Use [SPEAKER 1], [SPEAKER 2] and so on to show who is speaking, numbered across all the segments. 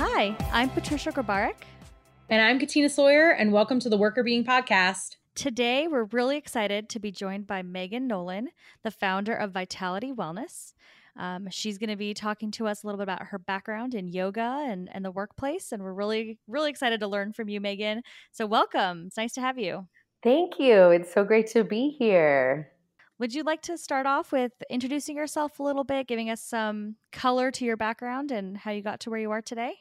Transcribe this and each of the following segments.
[SPEAKER 1] Hi, I'm Patricia Grabarek.
[SPEAKER 2] And I'm Katina Sawyer, and welcome to the Workr Beeing Podcast.
[SPEAKER 1] Today, we're really excited to be joined by Megan Nolan, the founder of Vitality Wellness. Um, she's going to be talking to us a little bit about her background in yoga and, and the workplace. And we're really, really excited to learn from you, Megan. So, welcome. It's nice to have you.
[SPEAKER 3] Thank you. It's so great to be here.
[SPEAKER 1] Would you like to start off with introducing yourself a little bit, giving us some color to your background and how you got to where you are today?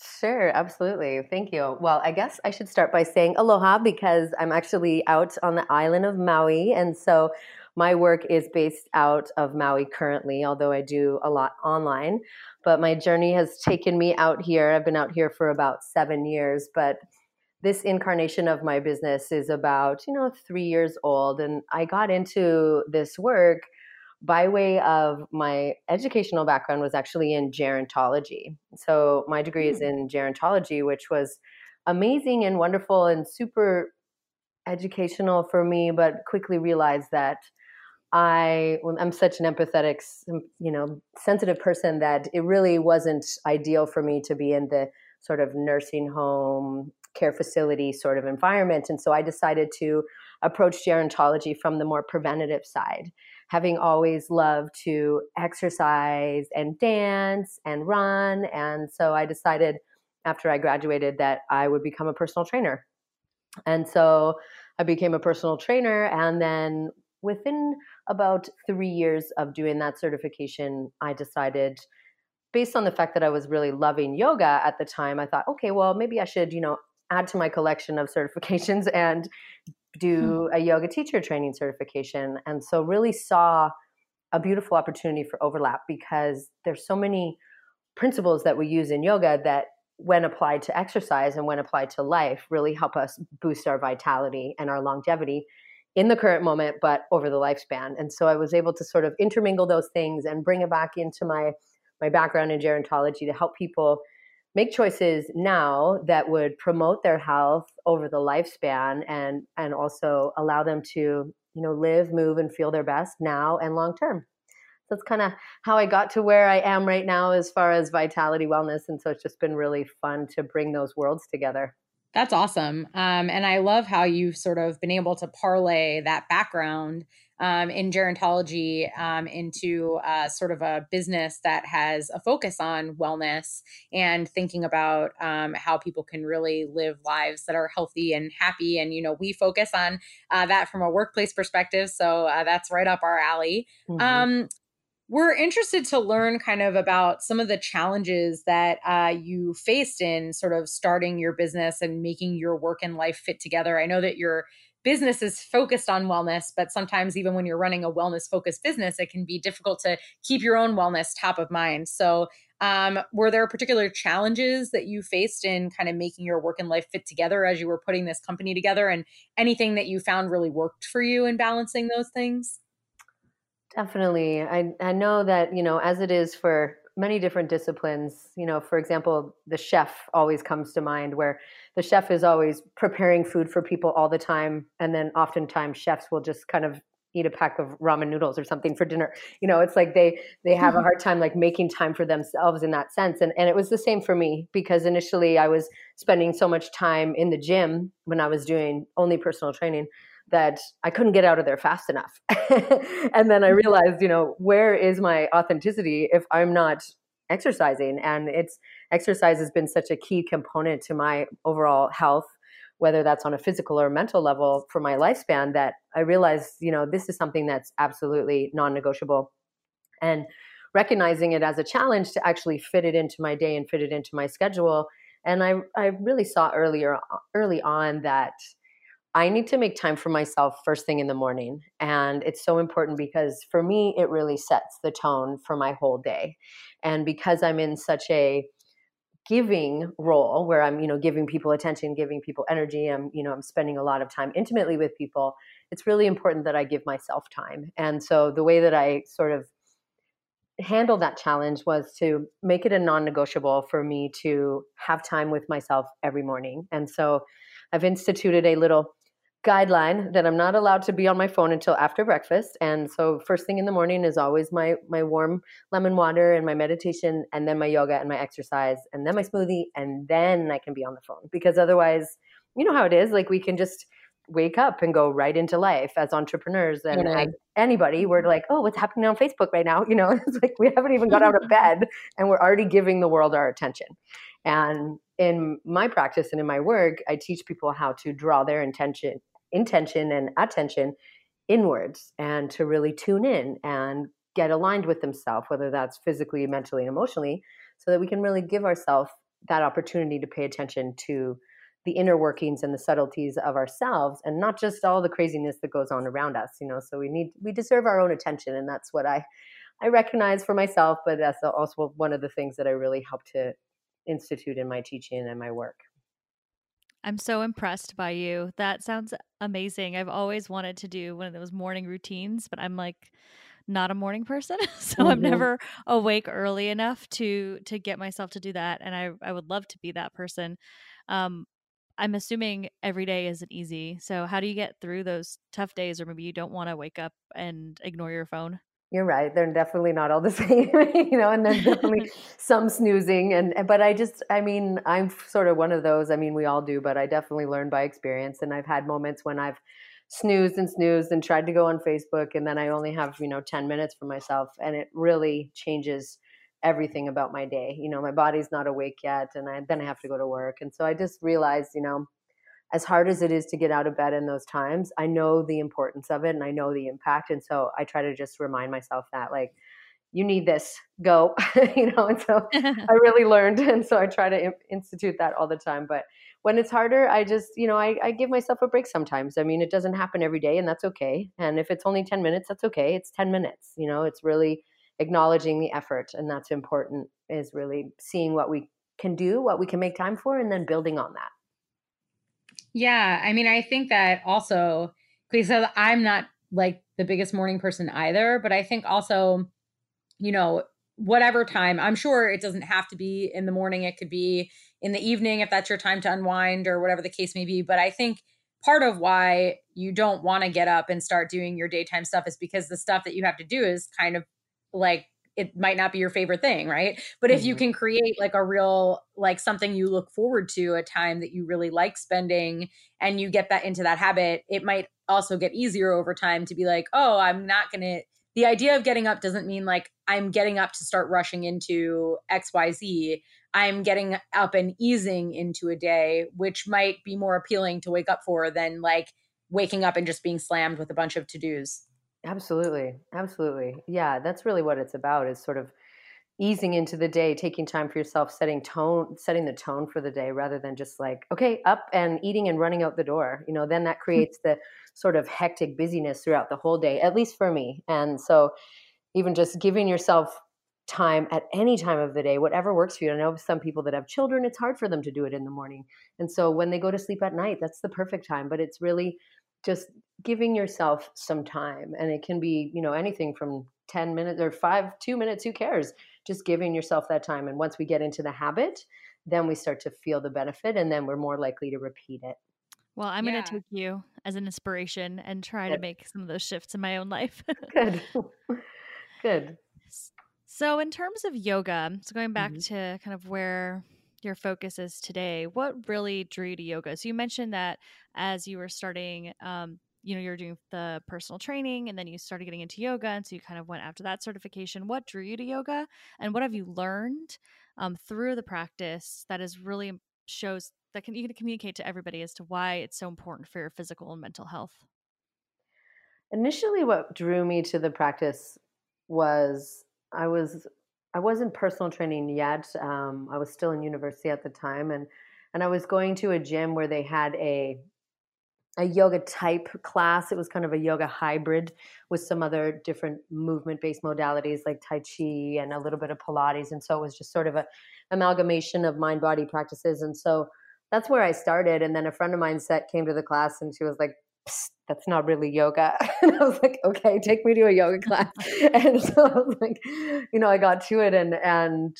[SPEAKER 3] Sure, absolutely. Thank you. Well, I guess I should start by saying aloha because I'm actually out on the island of Maui. And so my work is based out of Maui currently, although I do a lot online. But my journey has taken me out here. I've been out here for about seven years. But this incarnation of my business is about, you know, three years old. And I got into this work by way of my educational background was actually in gerontology. So my degree mm. is hmm. in gerontology, which was amazing and wonderful and super educational for me, but quickly realized that I I'm such an empathetic, you know, sensitive person that it really wasn't ideal for me to be in the sort of nursing home care facility sort of environment. And so I decided to approach gerontology from the more preventative side having always loved to exercise and dance and run. And so I decided after I graduated that I would become a personal trainer. And so I became a personal trainer. And then within about three years of doing that certification, I decided, based on the fact that I was really loving yoga at the time, I thought, okay, well, maybe I should, you know, add to my collection of certifications and. Hmm. do a yoga teacher training certification. And so really saw a beautiful opportunity for overlap because there's so many principles that we use in yoga that when applied to exercise and when applied to life really help us boost our vitality and our longevity in the current moment but over the lifespan and so i was able to sort of intermingle those things and bring it back into my my background in gerontology to help people make choices now that would promote their health over the lifespan and and also allow them to you know live move and feel their best now and long term. It's kind of how i got to where i am right now as far as vitality wellness and so it's just been really fun to bring those worlds together.
[SPEAKER 2] That's awesome um, and i love how you've sort of been able to parlay that background um, in gerontology um, into uh, sort of a business that has a focus on wellness and thinking about um, how people can really live lives that are healthy and happy. And, you know, we focus on uh, that from a workplace perspective. So uh, that's right up our alley. Mm-hmm. Um, we're interested to learn kind of about some of the challenges that uh, you faced in sort of starting your business and making your work and life fit together. I know that you're business is focused on wellness, but sometimes even when you're running a wellness focused business, it can be difficult to keep your own wellness top of mind. So, um, were there particular challenges that you faced in kind of making your work and life fit together as you were putting this company together, and anything that you found really worked for you in balancing those things?
[SPEAKER 3] Definitely. I, I know that, you know, as it is for many different disciplines. You know, for example, the chef always comes to mind where the chef is always preparing food for people all the time. And then oftentimes chefs will just kind of eat a pack of ramen noodles or something for dinner. You know, it's like they they have a hard time like making time for themselves in that sense. And and it was the same for me because initially I was spending so much time in the gym when I was doing only personal training that I couldn't get out of there fast enough. and then I mm-hmm. realized, you know, where is my authenticity if I'm not exercising? And it's exercise has been such a key component to my overall health, whether that's on a physical or mental level for my lifespan, that I realized, you know, this is something that's absolutely non negotiable. And recognizing it as a challenge to actually fit it into my day and fit it into my schedule. And I, I really saw earlier early on that I need to make time for myself first thing in the morning. And it's so important because for me, it really sets the tone for my whole day. And because I'm in such a giving role where I'm, you know, giving people attention, giving people energy, I'm, you know, I'm spending a lot of time intimately with people, it's really important that I give myself time. And so the way that I sort of handle that challenge was to make it a non-negotiable for me to have time with myself every morning. And so I've instituted a little guideline that I'm not allowed to be on my phone until after breakfast. And so first thing in the morning is always my my warm lemon water and my meditation and then my yoga and my exercise and then my smoothie and then I can be on the phone. Because otherwise you know how it is like we can just wake up and go right into life as entrepreneurs and as anybody. We're like oh what's happening on facebook right now? You know it's like we haven't even got out of bed and we're already giving the world our attention. And in my practice and in my work i teach people how to draw their intention intention and attention inwards and to really tune in and get aligned with themselves whether that's physically mentally and emotionally so that we can really give ourselves that opportunity to pay attention to the inner workings and the subtleties of ourselves and not just all the craziness that goes on around us you know? So we need we deserve our own attention and that's what i i recognize for myself but that's also one of the things that i really help to institute in my teaching and my work
[SPEAKER 1] i'm so impressed by you that sounds amazing i've always wanted to do one of those morning routines but i'm like not a morning person so mm-hmm. i'm never awake early enough to to get myself to do that and i i would love to be that person um I'm assuming every day isn't easy. So, how do you get through those tough days, or maybe you don't want to wake up and ignore your phone?
[SPEAKER 3] You're right. They're definitely not all the same, you know, and there's definitely some snoozing. And, but I just, I mean, I'm sort of one of those. I mean, we all do, but I definitely learn by experience. And I've had moments when I've snoozed and snoozed and tried to go on Facebook, and then I only have, you know, 10 minutes for myself. And it really changes everything about my day. You know, my body's not awake yet, and I, then I have to go to work. And so I just realized, you know, as hard as it is to get out of bed in those times, I know the importance of it and I know the impact. And so I try to just remind myself that, like, you need this, go, you know. And so I really learned. And so I try to institute that all the time. But when it's harder, I just, you know, I, I give myself a break sometimes. I mean, it doesn't happen every day, and that's okay. And if it's only 10 minutes, that's okay. It's 10 minutes, you know, it's really acknowledging the effort and that's important is really seeing what we can do what we can make time for and then building on that
[SPEAKER 2] yeah i mean i think that also because i'm not like the biggest morning person either but i think also you know whatever time i'm sure it doesn't have to be in the morning it could be in the evening if that's your time to unwind or whatever the case may be but i think part of why you don't want to get up and start doing your daytime stuff is because the stuff that you have to do is kind of like it might not be your favorite thing, right? But if mm-hmm. you can create like a real, like something you look forward to, a time that you really like spending, and you get that into that habit, it might also get easier over time to be like, oh, I'm not going to. The idea of getting up doesn't mean like I'm getting up to start rushing into XYZ. I'm getting up and easing into a day, which might be more appealing to wake up for than like waking up and just being slammed with a bunch of to dos.
[SPEAKER 3] Absolutely. Absolutely. Yeah, that's really what it's about is sort of easing into the day, taking time for yourself, setting tone, setting the tone for the day rather than just like, okay, up and eating and running out the door. You know, then that hmm. creates the sort of hectic busyness throughout the whole day, at least for me. And so even just giving yourself time at any time of the day, whatever works for you. I know some people that have children, it's hard for them to do it in the morning. And so when they go to sleep at night, that's the perfect time. But it's really just giving yourself some time and it can be you know anything from 10 minutes or 5 2 minutes who cares just giving yourself that time and once we get into the habit then we start to feel the benefit and then we're more likely to repeat it
[SPEAKER 1] well i'm yeah. going to take you as an inspiration and try Good. to make some of those shifts in my own life
[SPEAKER 3] Good. Good.
[SPEAKER 1] So, in terms of yoga, so going back mm-hmm. to kind of where your focus is today, what really drew you to yoga? So, you mentioned that as you were starting um, you know you're doing the personal training and then you started getting into yoga and so you kind of went after that certification what drew you to yoga and what have you learned um, through the practice that is really shows that can you can communicate to everybody as to why it's so important for your physical and mental health
[SPEAKER 3] initially what drew me to the practice was i was i wasn't personal training yet um, i was still in university at the time and and i was going to a gym where they had a a yoga type class. It was kind of a yoga hybrid with some other different movement based modalities like Tai Chi and a little bit of Pilates. And so it was just sort of a amalgamation of mind body practices. And so that's where I started. And then a friend of mine set came to the class and she was like, that's not really yoga. And I was like, okay, take me to a yoga class. and so I was like, you know, I got to it and and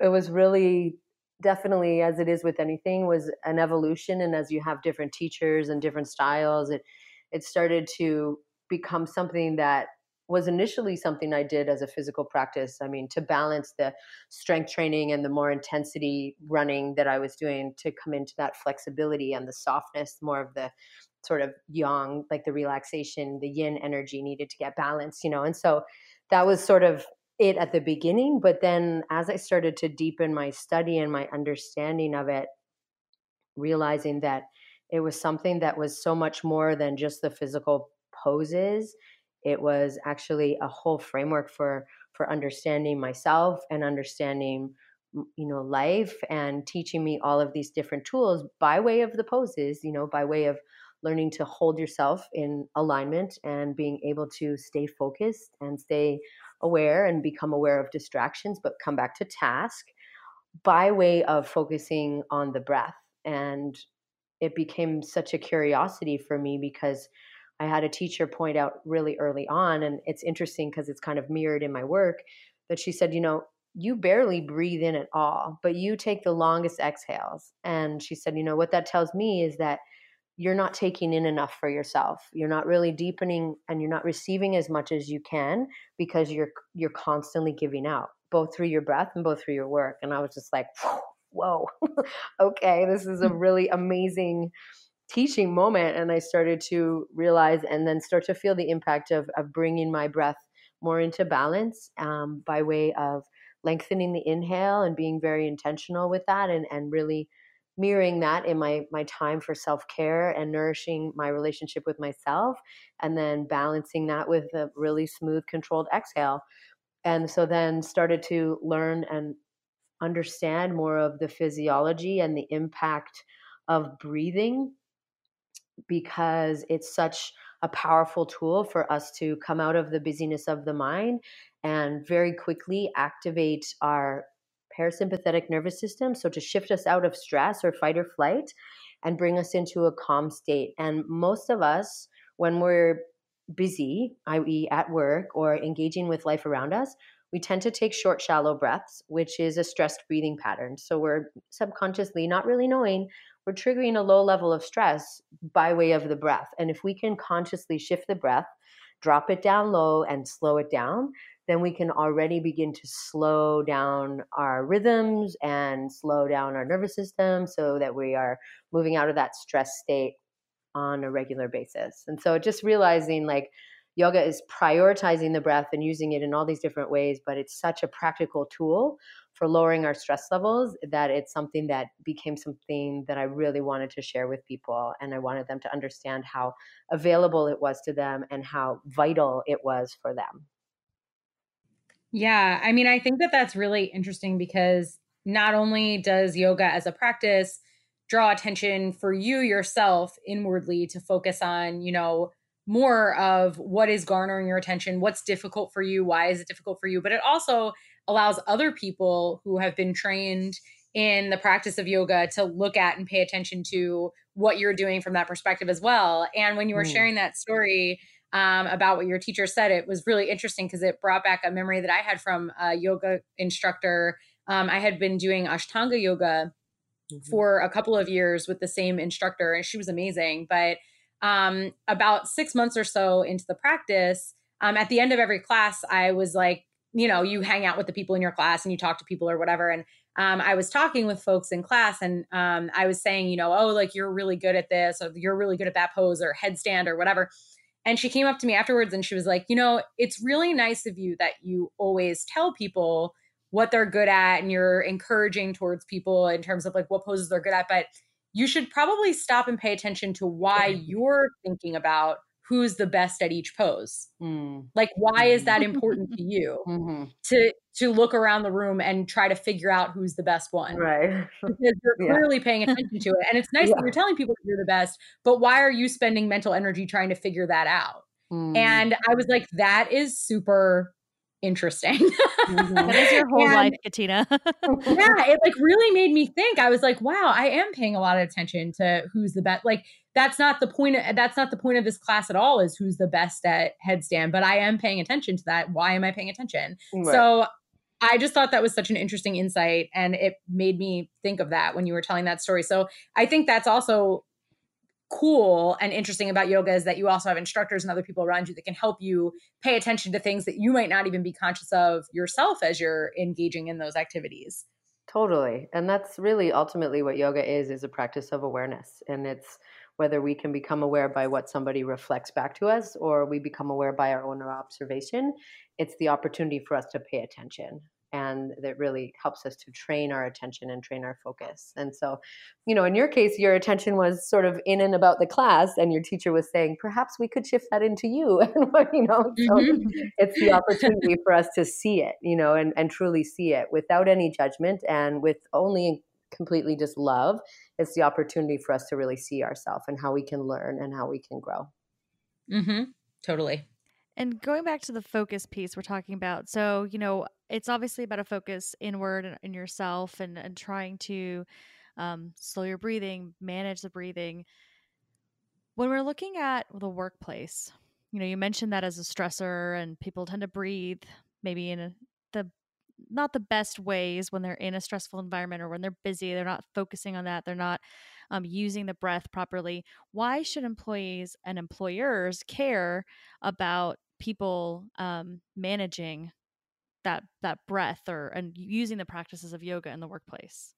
[SPEAKER 3] it was really definitely as it is with anything was an evolution and as you have different teachers and different styles it it started to become something that was initially something I did as a physical practice. I mean, to balance the strength training and the more intensity running that I was doing to come into that flexibility and the softness, more of the sort of yang, like the relaxation, the yin energy needed to get balanced, you know. And so that was sort of it at the beginning. But then as I started to deepen my study and my understanding of it, realizing that it was something that was so much more than just the physical poses. It was actually a whole framework for for understanding myself and understanding you know life and teaching me all of these different tools by way of the poses you know by way of learning to hold yourself in alignment and being able to stay focused and stay aware and become aware of distractions, but come back to task by way of focusing on the breath. And it became such a curiosity for me because I had a teacher point out really early on, and it's interesting because it's kind of mirrored in my work, that she said, you know, you barely breathe in at all, but you take the longest exhales. And she said, you know, what that tells me is that you're not taking in enough for yourself. You're not really deepening and you're not receiving as much as you can because you're you're constantly giving out both through your breath and both through your work. And i was just like whoa okay this is a really amazing teaching moment. And i started to realize and then start to feel the impact of of bringing my breath more into balance um, by way of lengthening the inhale and being very intentional with that and and really mirroring that in my my time for self-care and nourishing my relationship with myself and then balancing that with a really smooth controlled exhale. And so then started to learn and understand more of the physiology and the impact of breathing because it's such a powerful tool for us to come out of the busyness of the mind and very quickly activate our parasympathetic nervous system. So to shift us out of stress or fight or flight and bring us into a calm state. And most of us, when we're busy, i.e., at work or engaging with life around us, we tend to take short, shallow breaths, which is a stressed breathing pattern. So we're subconsciously, not really knowing, we're triggering a low level of stress by way of the breath. And if we can consciously shift the breath, drop it down low, and slow it down, then we can already begin to slow down our rhythms and slow down our nervous system so that we are moving out of that stress state on a regular basis. And so just realizing like yoga is prioritizing the breath and using it in all these different ways, but it's such a practical tool for lowering our stress levels that it's something that became something that I really wanted to share with people. And I wanted them to understand how available it was to them and how vital it was for them.
[SPEAKER 2] Yeah, I mean, I think that that's really interesting because not only does yoga as a practice draw attention for you yourself inwardly to focus on, you know, more of what is garnering your attention, what's difficult for you, why is it difficult for you, but it also allows other people who have been trained in the practice of yoga to look at and pay attention to what you're doing from that perspective as well. And when you were mm. sharing that story, um, about what your teacher said. It was really interesting because it brought back a memory that I had from a yoga instructor. Um, I had been doing Ashtanga yoga mm-hmm. for a couple of years with the same instructor, and she was amazing. But um, about six months or so into the practice, um, at the end of every class, I was like, you know, you hang out with the people in your class and you talk to people or whatever. And um, I was talking with folks in class and um, I was saying, you know, oh, like you're really good at this, or you're really good at that pose or headstand or whatever. And she came up to me afterwards and she was like, you know, it's really nice of you that you always tell people what they're good at and you're encouraging towards people in terms of like what poses they're good at. But you should probably stop and pay attention to why you're thinking about who's the best at each pose. Mm. Like, why is that important to you mm-hmm. to to look around the room and try to figure out who's the best one?
[SPEAKER 3] Right.
[SPEAKER 2] because you're yeah. clearly paying attention to it, and it's nice yeah. that you're telling people you're the best. But why are you spending mental energy trying to figure that out? Mm. And I was like, that is super interesting.
[SPEAKER 1] mm-hmm. That is your whole and, life, Katina.
[SPEAKER 2] yeah, it like really made me think. I was like, wow, I am paying a lot of attention to who's the best. Like that's not the point of, that's not the point of this class at all is who's the best at headstand, but I am paying attention to that. Why am I paying attention? Right. So I just thought that was such an interesting insight. And it made me think of that when you were telling that story. So I think that's also cool and interesting about yoga is that you also have instructors and other people around you that can help you pay attention to things that you might not even be conscious of yourself as you're engaging in those activities.
[SPEAKER 3] Totally. And that's really ultimately what yoga is is a practice of awareness. And it's whether we can become aware by what somebody reflects back to us or we become aware by our own observation, it's the opportunity for us to pay attention and that really helps us to train our attention and train our focus. And so, you know, in your case, your attention was sort of in and about the class, and your teacher was saying, perhaps we could shift that into you. and, you know, so mm-hmm. it's the opportunity for us to see it, you know, and, and truly see it without any judgment and with only completely just love. It's the opportunity for us to really see ourselves and how we can learn and how we can grow.
[SPEAKER 2] Mm-hmm. Totally.
[SPEAKER 1] And going back to the focus piece we're talking about, so you know, it's obviously about a focus inward in yourself and and trying to um, slow your breathing, manage the breathing. When we're looking at the workplace, you know, you mentioned that as a stressor, and people tend to breathe maybe in a, the not the best ways when they're in a stressful environment or when they're busy. They're not focusing on that. They're not um, using the breath properly. Why should employees and employers care about people um, managing that that breath or and using the practices of yoga in the workplace?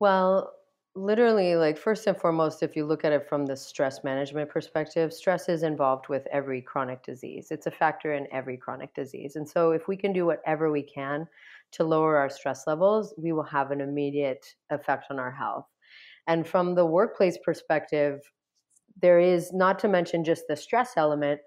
[SPEAKER 3] Well, literally like first and foremost if you look at it from the stress management perspective stress is involved with every chronic disease. It's a factor in every chronic disease. And so if we can do whatever we can to lower our stress levels we will have an immediate effect on our health. And from the workplace perspective there is not to mention just the stress element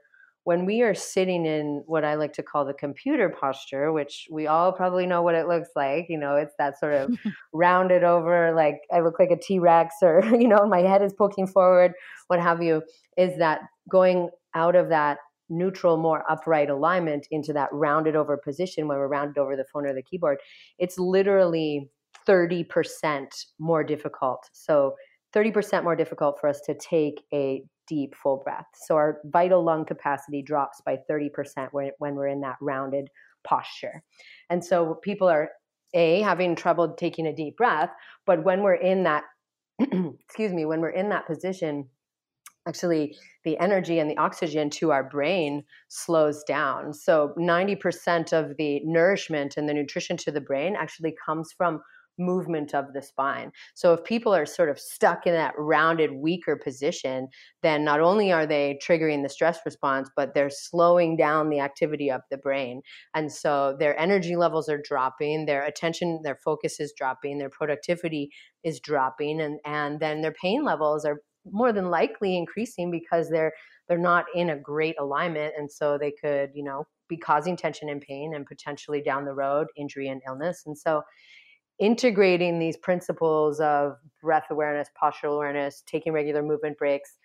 [SPEAKER 3] when we are sitting in what I like to call the computer posture, which we all probably know what it looks like, you know, it's that sort of rounded over, like I look like a T Rex or, you know, my head is poking forward, what have you, is that going out of that neutral, more upright alignment into that rounded over position when we're rounded over the phone or the keyboard, it's literally 30% more difficult. So 30% more difficult for us to take a deep, full breath. So our vital lung capacity drops by 30% when, we're in that rounded posture. And so people are, A, having trouble taking a deep breath, but when we're in that, excuse me, when we're in that position, actually the energy and the oxygen to our brain slows down. So 90% of the nourishment and the nutrition to the brain actually comes from movement of the spine. So if people are sort of stuck in that rounded, weaker position, then not only are they triggering the stress response, but they're slowing down the activity of the brain. And so their energy levels are dropping, their attention, their focus is dropping, their productivity is dropping, and, and then their pain levels are more than likely increasing because they're they're not in a great alignment and so they could you know be causing tension and pain and potentially down the road injury and illness and so integrating these principles of breath awareness, postural awareness, taking regular movement breaks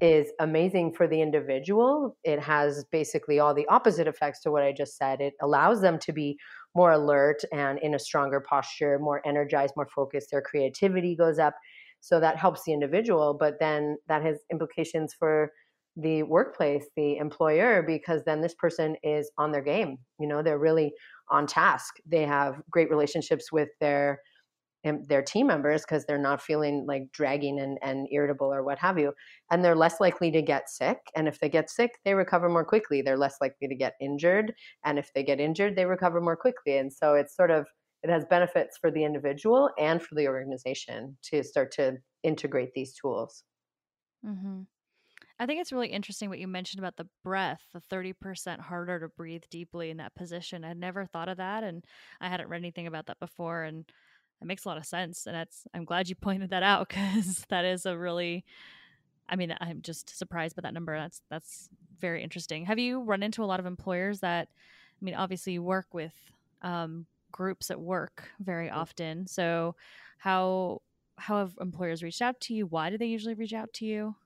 [SPEAKER 3] is amazing for the individual. It has basically all the opposite effects to what I just said. It allows them to be more alert and in a stronger posture, more energized, more focused. Their creativity goes up. So that helps the individual, but then that has implications for the workplace, the employer, because then this person is on their game. You know, they're really on task. They have great relationships with their their team members because they're not feeling like dragging and, and irritable or what have you. And they're less likely to get sick. And if they get sick, they recover more quickly. They're less likely to get injured. And if they get injured, they recover more quickly. And so it's sort of it has benefits for the individual and for the organization to start to integrate these tools.
[SPEAKER 1] Mm-hmm. I think it's really interesting what you mentioned about the breath, the 30% harder to breathe deeply in that position. I'd never thought of that and I hadn't read anything about that before and it makes a lot of sense and that's I'm glad you pointed that out cuz that is a really I mean I'm just surprised by that number. That's that's very interesting. Have you run into a lot of employers that I mean obviously you work with um, groups at work very often. So how how have employers reached out to you? Why do they usually reach out to you?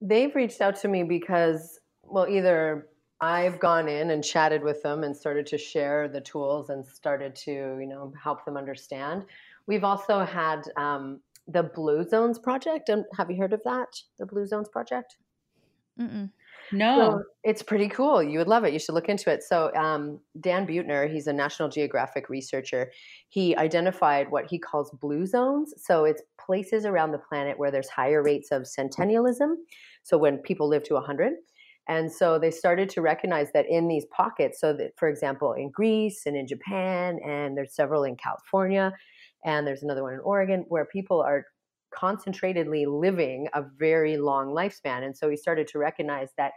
[SPEAKER 3] They've reached out to me because, well, either I've gone in and chatted with them and started to share the tools and started to, you know, help them understand. We've also had um, the Blue Zones project. And have you heard of that? The Blue Zones project? Mm-mm.
[SPEAKER 2] No.
[SPEAKER 3] So it's pretty cool. You would love it. You should look into it. So, um, Dan Buettner, he's a National Geographic researcher. He identified what he calls blue zones. So, it's places around the planet where there's higher rates of centennialism. So, when people live to 100. And so they started to recognize that in these pockets, so that, for example, in Greece and in Japan, and there's several in California, and there's another one in Oregon, where people are concentratedly living a very long lifespan. And so we started to recognize that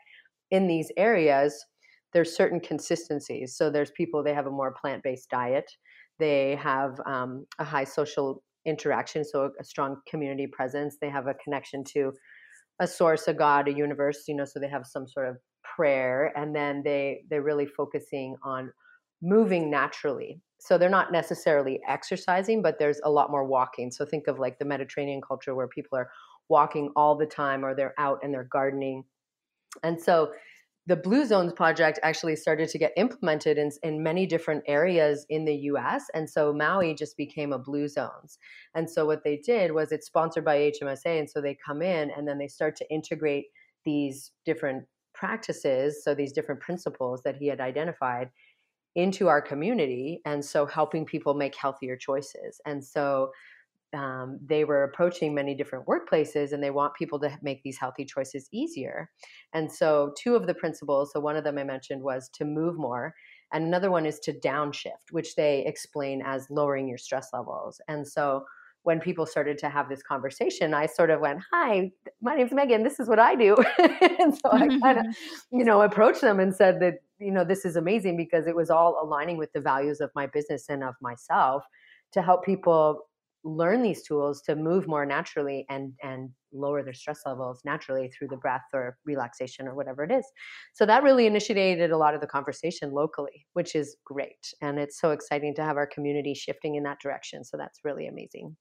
[SPEAKER 3] in these areas, there's certain consistencies. So there's people, they have a more plant based diet, they have um, a high social interaction, so a strong community presence, they have a connection to a source, a God, a universe, you know, so they have some sort of prayer, and then they they're really focusing on moving naturally. So they're not necessarily exercising but there's a lot more walking. So think of like the mediterranean culture where people are walking all the time or they're out and they're gardening. And so the blue zones project actually started to get implemented in, in many different areas in the us and so maui just became a blue zones. And so what they did was it's sponsored by hmsa and so they come in and then they start to integrate these different practices so these different principles that he had identified into our community and so helping people make healthier choices. And so um, they were approaching many different workplaces and they want people to make these healthy choices easier and so two of the principles so one of them i mentioned was to move more and another one is to downshift which they explain as lowering your stress levels and so when people started to have this conversation, I sort of went, Hi, my name's Megan. This is what I do. and so I kind of, you know, approached them and said that, you know, this is amazing because it was all aligning with the values of my business and of myself to help people learn these tools to move more naturally and and lower their stress levels naturally through the breath or relaxation or whatever it is. So that really initiated a lot of the conversation locally, which is great. And it's so exciting to have our community shifting in that direction. So that's really amazing.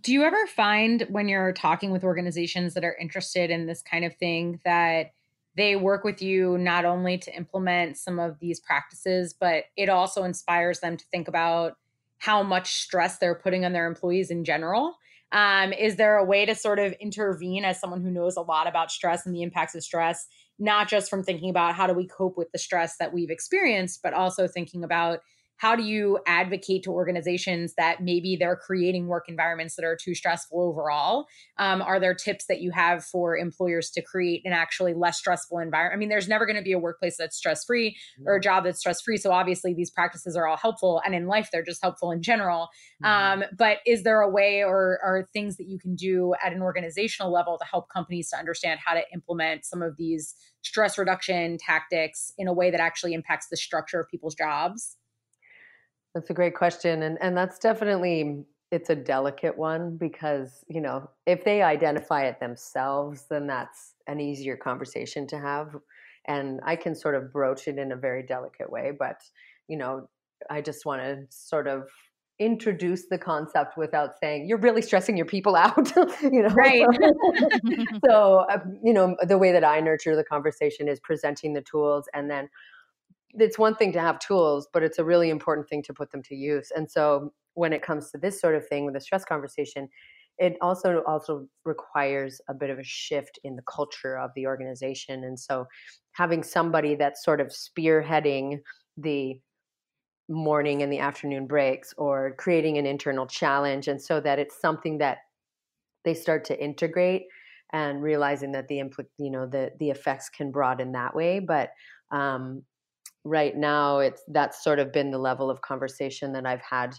[SPEAKER 2] Do you ever find when you're talking with organizations that are interested in this kind of thing that they work with you not only to implement some of these practices, but it also inspires them to think about how much stress they're putting on their employees in general? Um, is there a way to sort of intervene as someone who knows a lot about stress and the impacts of stress, not just from thinking about how do we cope with the stress that we've experienced, but also thinking about how do you advocate to organizations that maybe they're creating work environments that are too stressful overall? Um, are there tips that you have for employers to create an actually less stressful environment? I mean, there's never going to be a workplace that's stress free or a job that's stress free. So obviously, these practices are all helpful, and in life, they're just helpful in general. Mm-hmm. Um, but is there a way or, are things that you can do at an organizational level to help companies to understand how to implement some of these stress reduction tactics in a way that actually impacts the structure of people's jobs?
[SPEAKER 3] That's a great question. And and that's definitely it's a delicate one because, you know, if they identify it themselves, then that's an easier conversation to have. And I can sort of broach it in a very delicate way, but you know, I just want to sort of introduce the concept without saying you're really stressing your people out you know
[SPEAKER 2] right
[SPEAKER 3] so uh, you know the way that i nurture the conversation is presenting the tools and then it's one thing to have tools, but it's a really important thing to put them to use. And so when it comes to this sort of thing with the stress conversation, it also also requires a bit of a shift in the culture of the organization. And so having somebody that's sort of spearheading the morning and the afternoon breaks or creating an internal challenge and so that it's something that they start to integrate and realizing that the impl- you know the the effects can broaden that way but um, right now it's that's sort of been the level of conversation that I've had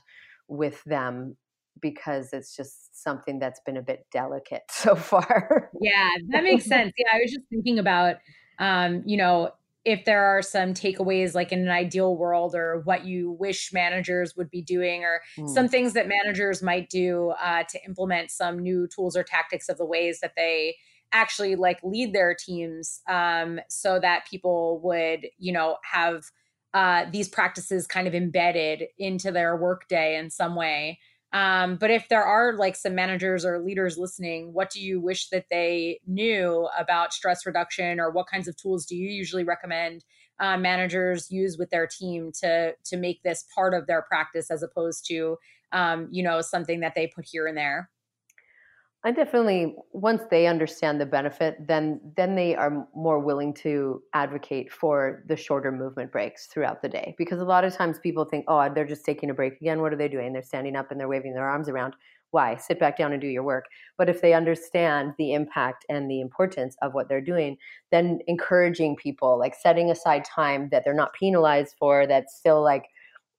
[SPEAKER 3] with them because it's just something that's been a bit delicate so far.
[SPEAKER 2] yeah, that makes sense. Yeah, I was just thinking about um, you know, if there are some takeaways like in an ideal world or what you wish managers would be doing or mm. some things that managers might do uh, to implement some new tools or tactics of the ways that they actually like lead their teams um, so that people would you know have uh, these practices kind of embedded into their workday in some way. Um, but if there are like some managers or leaders listening what do you wish that they knew about stress reduction or what kinds of tools do you usually recommend uh, managers use with their team to to make this part of their practice as opposed to um, you know something that they put here and there
[SPEAKER 3] I definitely once they understand the benefit, then then they are more willing to advocate for the shorter movement breaks throughout the day. Because a lot of times people think, oh, they're just taking a break again. What are they doing? They're standing up and they're waving their arms around. Why? Sit back down and do your work. But if they understand the impact and the importance of what they're doing, then encouraging people, like setting aside time that they're not penalized for, that's still like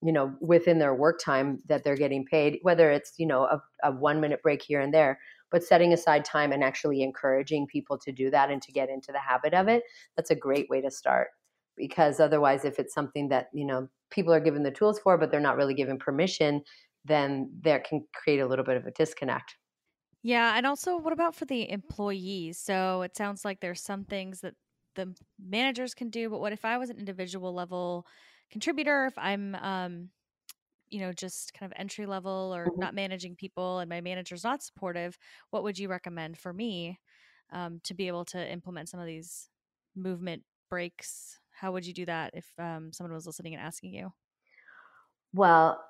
[SPEAKER 3] you know within their work time that they're getting paid whether it's you know a, a one minute break here and there but setting aside time and actually encouraging people to do that and to get into the habit of it that's a great way to start. Because otherwise if it's something that you know people are given the tools for but they're not really given permission then that can create a little bit of a disconnect.
[SPEAKER 1] Yeah and also what about for the employees? So it sounds like there's some things that the managers can do but what if i was an individual level contributor if i'm um you know just kind of entry level or mm-hmm. not managing people and my manager's not supportive what would you recommend for me um, to be able to implement some of these movement breaks? How would you do that if um, someone was listening and asking you?
[SPEAKER 3] Well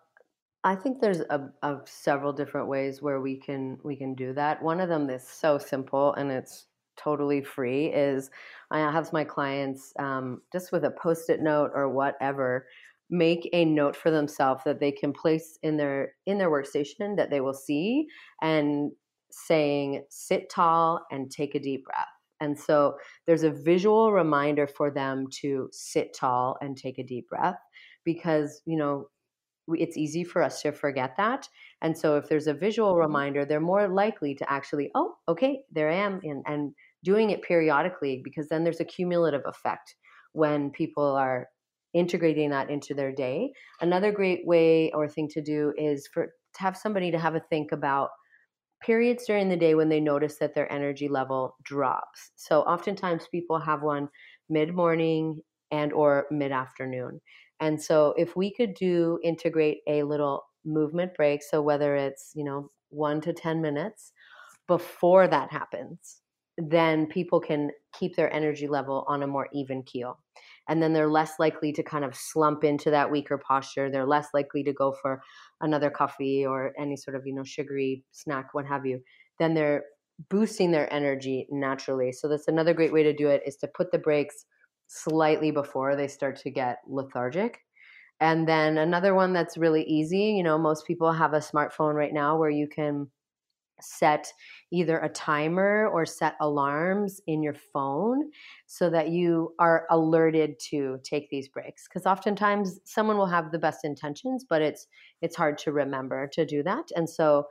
[SPEAKER 3] i think there's a, a, several different ways where we can we can do that. One of them is so simple and it's totally free is i have my clients um, just with a post-it note or whatever make a note for themselves that they can place in their in their workstation that they will see and saying sit tall and take a deep breath and so there's a visual reminder for them to sit tall and take a deep breath because you know it's easy for us to forget that and so if there's a visual mm-hmm. reminder they're more likely to actually oh okay there i am and, and doing it periodically because then there's a cumulative effect when people are integrating that into their day. Another great way or thing to do is for to have somebody to have a think about periods during the day when they notice that their energy level drops. So oftentimes people have one mid-morning and or mid-afternoon. And so if we could do integrate a little movement break, so whether it's, you know, 1 to 10 minutes before that happens, then people can keep their energy level on a more even keel and then they're less likely to kind of slump into that weaker posture. They're less likely to go for another coffee or any sort of you know sugary snack what have you. Then they're boosting their energy naturally. So that's another great way to do it is to put the breaks slightly before they start to get lethargic. And then another one that's really easy you know most people have a smartphone right now where you can set either a timer or set alarms in your phone so that you are alerted to take these breaks because oftentimes someone will have the best intentions but it's it's hard to remember to do that and so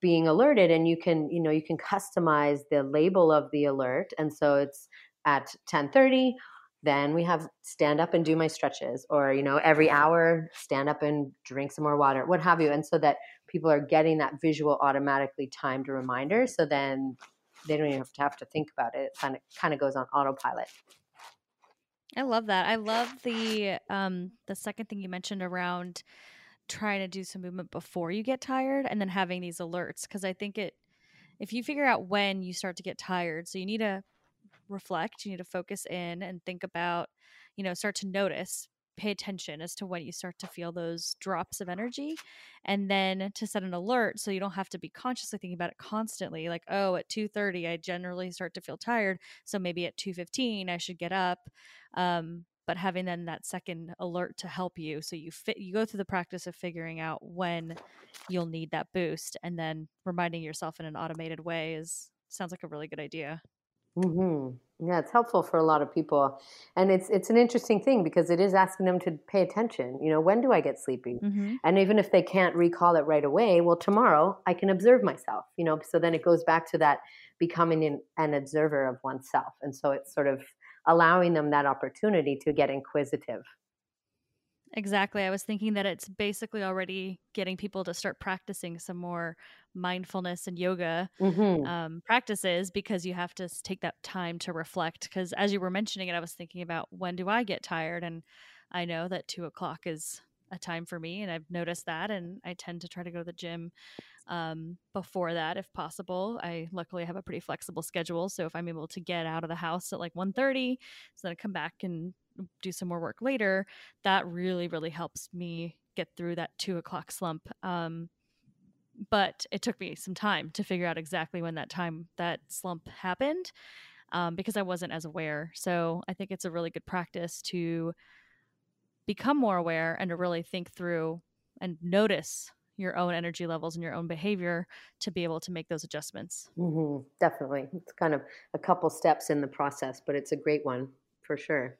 [SPEAKER 3] being alerted and you can you know you can customize the label of the alert and so it's at 10:30 then we have stand up and do my stretches or you know every hour stand up and drink some more water what have you and so that people are getting that visual automatically timed reminder so then they don't even have to have to think about it. It kind of kind of goes on autopilot.
[SPEAKER 1] I love that. I love the um the second thing you mentioned around trying to do some movement before you get tired and then having these alerts because i think it if you figure out when you start to get tired so you need to reflect you need to focus in and think about you know start to notice pay attention as to when you start to feel those drops of energy and then to set an alert so you don't have to be consciously thinking about it constantly like oh at 2.30 i generally start to feel tired so maybe at 2.15 i should get up um, but having then that second alert to help you so you fit you go through the practice of figuring out when you'll need that boost and then reminding yourself in an automated way is sounds like a really good idea
[SPEAKER 3] Mm-hmm. Yeah, it's helpful for a lot of people, and it's it's an interesting thing because it is asking them to pay attention. You know, when do I get sleepy? Mm-hmm. And even if they can't recall it right away, well, tomorrow I can observe myself. You know, so then it goes back to that becoming an, an observer of oneself, and so it's sort of allowing them that opportunity to get inquisitive.
[SPEAKER 1] Exactly. I was thinking that it's basically already getting people to start practicing some more mindfulness and yoga mm-hmm. um, practices because you have to take that time to reflect. Because as you were mentioning it, I was thinking about when do I get tired? And I know that two o'clock is a time for me and I've noticed that and I tend to try to go to the gym um, before that if possible. I luckily have a pretty flexible schedule. So if I'm able to get out of the house at like 1.30, so then I come back and do some more work later, that really, really helps me get through that two o'clock slump. Um, but it took me some time to figure out exactly when that time that slump happened um, because I wasn't as aware. So I think it's a really good practice to become more aware and to really think through and notice your own energy levels and your own behavior to be able to make those adjustments.
[SPEAKER 3] Mm-hmm. Definitely. It's kind of a couple steps in the process, but it's a great one for sure.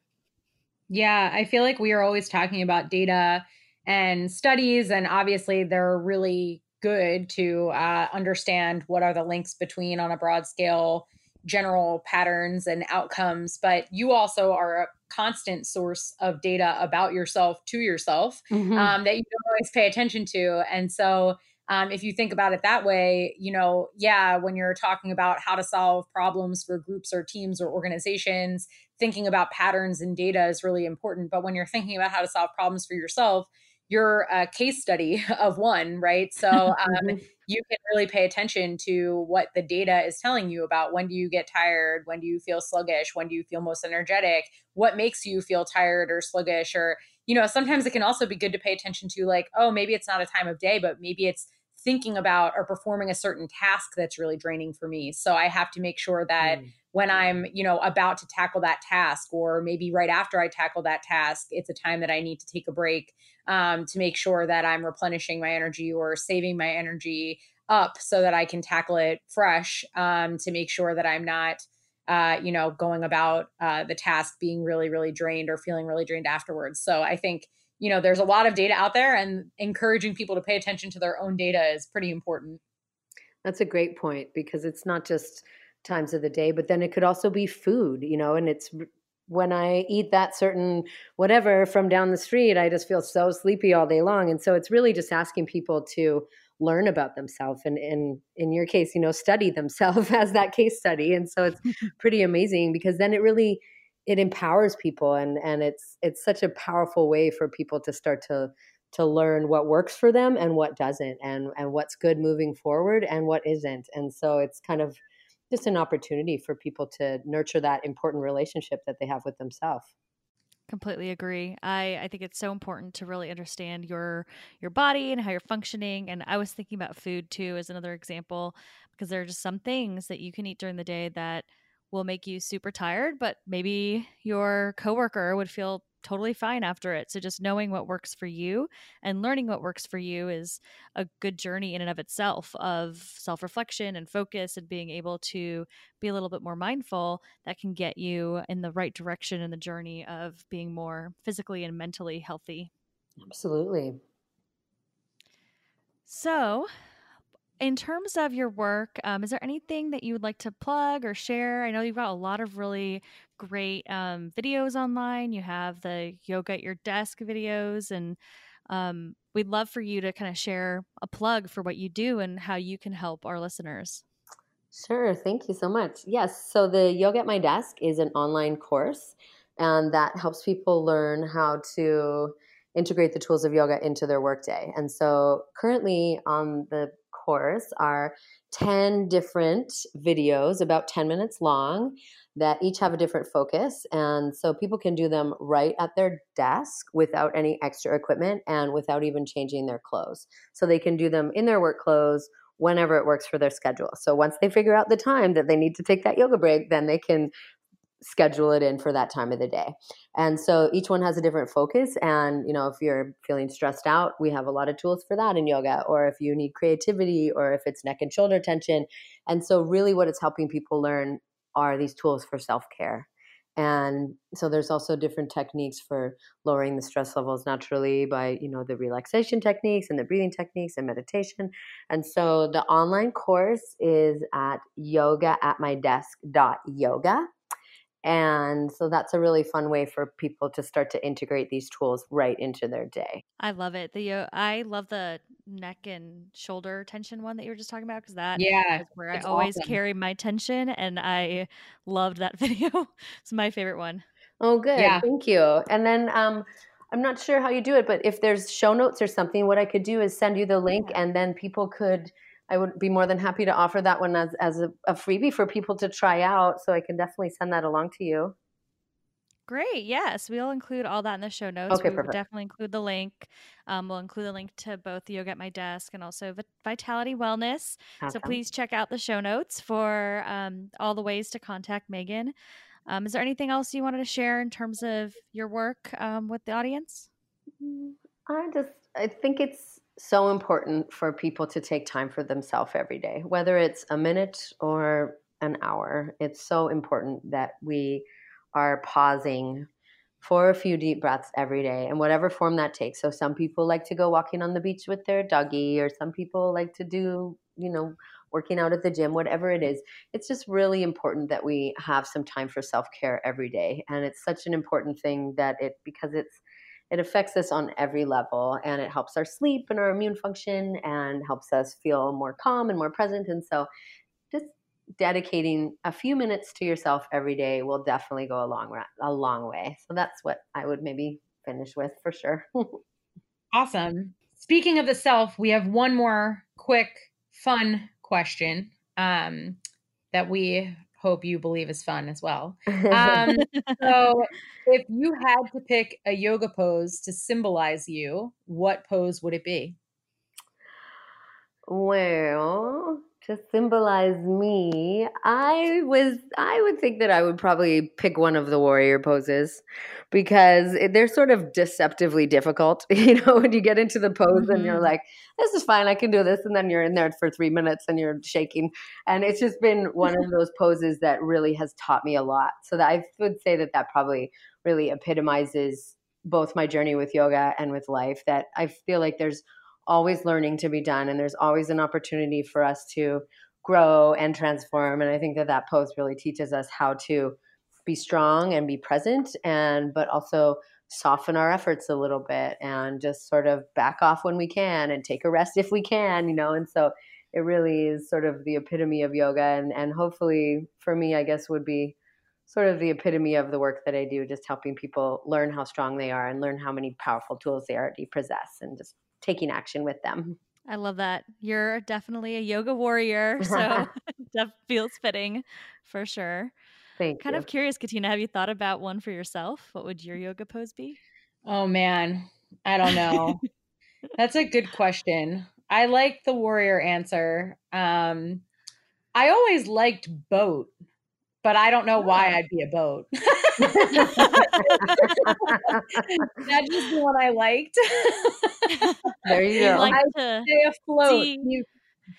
[SPEAKER 2] Yeah, I feel like we are always talking about data and studies, and obviously they're really good to uh, understand what are the links between on a broad scale general patterns and outcomes but you also are a constant source of data about yourself to yourself mm-hmm. um, that you don't always pay attention to and so um, if you think about it that way you know yeah when you're talking about how to solve problems for groups or teams or organizations thinking about patterns and data is really important. But when you're thinking about how to solve problems for yourself you're a case study of one, right? So um, mm-hmm. you can really pay attention to what the data is telling you about. When do you get tired, when do you feel sluggish, when do you feel most energetic, what makes you feel tired or sluggish, or you know, sometimes it can also be good to pay attention to like, oh, maybe it's not a time of day, but maybe it's thinking about or performing a certain task that's really draining for me. So I have to make sure that mm. when I'm, you know, about to tackle that task or maybe right after I tackle that task, it's a time that I need to take a break um, to make sure that I'm replenishing my energy or saving my energy up so that I can tackle it fresh um, to make sure that I'm not uh, you know, going about uh, the task being really, really drained or feeling really drained afterwards. So I think you know there's a lot of data out there and encouraging people to pay attention to their own data is pretty important.
[SPEAKER 3] That's a great point because it's not just times of the day but then it could also be food you know and it's when i eat that certain whatever from down the street i just feel so sleepy all day long and so it's really just asking people to learn about themselves and in in your case you know study themselves as that case study and so it's pretty amazing because then it really it empowers people and and it's it's such a powerful way for people to start to to learn what works for them and what doesn't and and what's good moving forward and what isn't. And so it's kind of just an opportunity for people to nurture that important relationship that they have with themselves.
[SPEAKER 1] Completely agree. I i think it's so important to really understand your your body and how you're functioning and i was thinking about food too as another example because there are just some things that you can eat during the day that will make you super tired, but maybe your coworker would feel totally fine after it. So just knowing what works for you and learning what works for you is a good journey in and of itself of self-reflection and focus and being able to be a little bit more mindful that can get you in the right direction in the journey of being more physically and mentally healthy.
[SPEAKER 3] Absolutely.
[SPEAKER 1] So, in terms of your work, um, is there anything that you would like to plug or share? I know you've got a lot of really great um, videos online. You have the yoga at your desk videos, and um, we'd love for you to kind of share a plug for what you do and how you can help our listeners.
[SPEAKER 3] Sure. Thank you so much. Yes. So, the Yoga at My Desk is an online course, and that helps people learn how to integrate the tools of yoga into their workday. And so, currently on the course are 10 different videos, about 10 minutes long, that each have a different focus. And so people can do them right at their desk without any extra equipment and without even changing their clothes. So they can do them in their work clothes whenever it works for their schedule. So once they figure out the time that they need to take that yoga break, then they can schedule it in for that time of the day. And so each one has a different focus. And, you know, if you're feeling stressed out, we have a lot of tools for that in yoga, or if you need creativity, or if it's neck and shoulder tension. And so, really, what it's helping people learn are these tools for self care. And so there's also different techniques for lowering the stress levels naturally by, you know, the relaxation techniques and the breathing techniques and meditation. And so the online course is at yoga at my desk.yoga. And so that's a really fun way for people to start to integrate these tools right into their day.
[SPEAKER 1] I love it. The I love the neck and shoulder tension one that you were just talking about because that
[SPEAKER 2] yeah,
[SPEAKER 1] is where I always awesome. carry my tension, and I loved that video. it's my favorite one.
[SPEAKER 3] Oh, good. Yeah. Thank you. And then um, I'm not sure how you do it, but if there's show notes or something, what I could do is send you the link, and then people could I would be more than happy to offer that one as, as a, a freebie for people to try out. So I can definitely send that along to you.
[SPEAKER 1] Great. Yes, we'll include all that in the show notes.
[SPEAKER 3] Okay,
[SPEAKER 1] we will
[SPEAKER 3] perfect.
[SPEAKER 1] definitely include the link. Um, we'll include the link to both Yoga at My Desk and also Vitality Wellness. So please check out the show notes for um, all the ways to contact Megan. Um, is there anything else you wanted to share in terms of your work um, with the audience?
[SPEAKER 3] Mm, I just I think it's so important for people to take time for themselves every day, whether it's a minute or an hour. It's so important that we are pausing for a few deep breaths every day in whatever form that takes. So some people like to go walking on the beach with their doggy or some people like to do, you know, working out at the gym, whatever it is. It's just really important that we have some time for self-care every day. And it's such an important thing that it because it's it affects us on every level and it helps our sleep and our immune function and helps us feel more calm and more present and so just dedicating a few minutes to yourself every day will definitely go a long a long way. So that's what I would maybe finish with for sure.
[SPEAKER 2] awesome. Speaking of the self, we have one more quick fun question um, that we hope you believe is fun as well. Um, so, if you had to pick a yoga pose to symbolize you, what pose would it be?
[SPEAKER 3] Well, to symbolize me, I was I would think that I would probably pick one of the warrior poses because they're sort of deceptively difficult. You know, when you get into the pose mm-hmm. and you're mm-hmm. like, "This is fine, I can do this," and then you're in there for three minutes and you're shaking, and it's just been one of those poses that really has taught me a lot. So that I would say that that probably really epitomizes both my journey with yoga and with life. That I feel like there's always learning to be done and there's always an opportunity for us to grow and transform and i think that that post really teaches us how to be strong and be present and but also soften our efforts a little bit and just sort of back off when we can and take a rest if we can you know and so it really is sort of the epitome of yoga and and hopefully for me i guess would be sort of the epitome of the work that i do just helping people learn how strong they are and learn how many powerful tools they already possess and just taking action with them.
[SPEAKER 1] I love that. You're definitely a yoga warrior, so that feels fitting for sure.
[SPEAKER 3] Thank
[SPEAKER 1] kind
[SPEAKER 3] you.
[SPEAKER 1] of curious, Katina, have you thought about one for yourself? What would your yoga pose be?
[SPEAKER 2] Oh man, I don't know. That's a good question. I like the warrior answer. Um, I always liked boat, but I don't know why I'd be a boat. That's just the one I liked.
[SPEAKER 3] there you go.
[SPEAKER 1] Like
[SPEAKER 2] I stay afloat. You,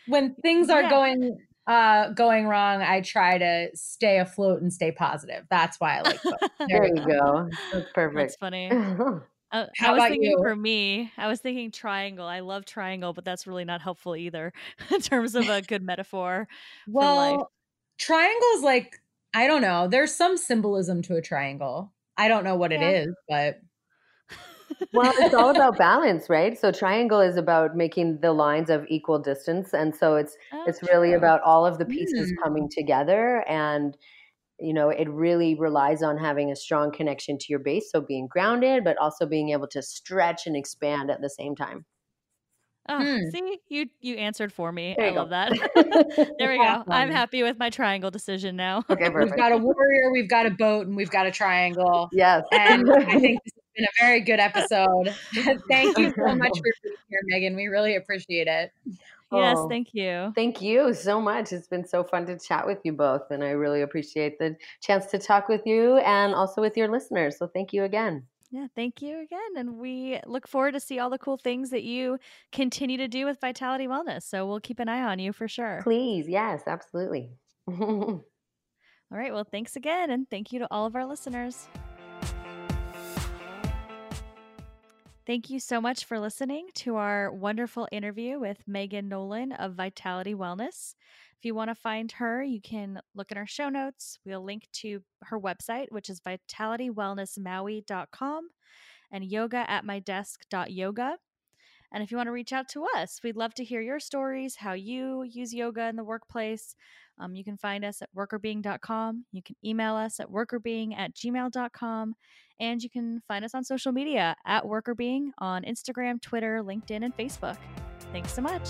[SPEAKER 2] when things are yeah. going uh going wrong, I try to stay afloat and stay positive. That's why I like boat.
[SPEAKER 3] There, there you go. That's perfect.
[SPEAKER 1] That's funny. Uh, How I was thinking you? for me, I was thinking triangle. I love triangle, but that's really not helpful either in terms of a good metaphor.
[SPEAKER 2] Well, triangle is like I don't know. There's some symbolism to a triangle. I don't know what yeah. it is, but
[SPEAKER 3] well, it's all about balance, right? So triangle is about making the lines of equal distance and so it's oh, it's really true. about all of the pieces mm. coming together and you know, it really relies on having a strong connection to your base, so being grounded but also being able to stretch and expand at the same time.
[SPEAKER 1] Oh, hmm. see, you you answered for me. I love that. there we go. I'm happy with my triangle decision now.
[SPEAKER 3] Okay, perfect.
[SPEAKER 2] we've got a warrior, we've got a boat, and we've got a triangle.
[SPEAKER 3] Yes,
[SPEAKER 2] and I think this has been a very good episode. thank you so much for being here, Megan. We really appreciate it.
[SPEAKER 1] Yes, oh, thank you.
[SPEAKER 3] Thank you so much. It's been so fun to chat with you both, and I really appreciate the chance to talk with you and also with your listeners. So thank you again.
[SPEAKER 1] Yeah, thank you again. And we look forward to see all the cool things that you continue to do with Vitality Wellness. So we'll keep an eye on you for sure.
[SPEAKER 3] Please. Yes, absolutely.
[SPEAKER 1] all right. Well, thanks again. And thank you to all of our listeners. Thank you so much for listening to our wonderful interview with Megan Nolan of Vitality Wellness. If you want to find her, you can look in our show notes. We'll link to her website, which is vitalitywellnessmaui.com and yoga at my desk.yoga. And if you want to reach out to us, we'd love to hear your stories, how you use yoga in the workplace. Um, you can find us at workrbeeing.com. You can email us at workerbeing at gmail.com. And you can find us on social media at workerbeing on Instagram, Twitter, LinkedIn, and Facebook. Thanks so much.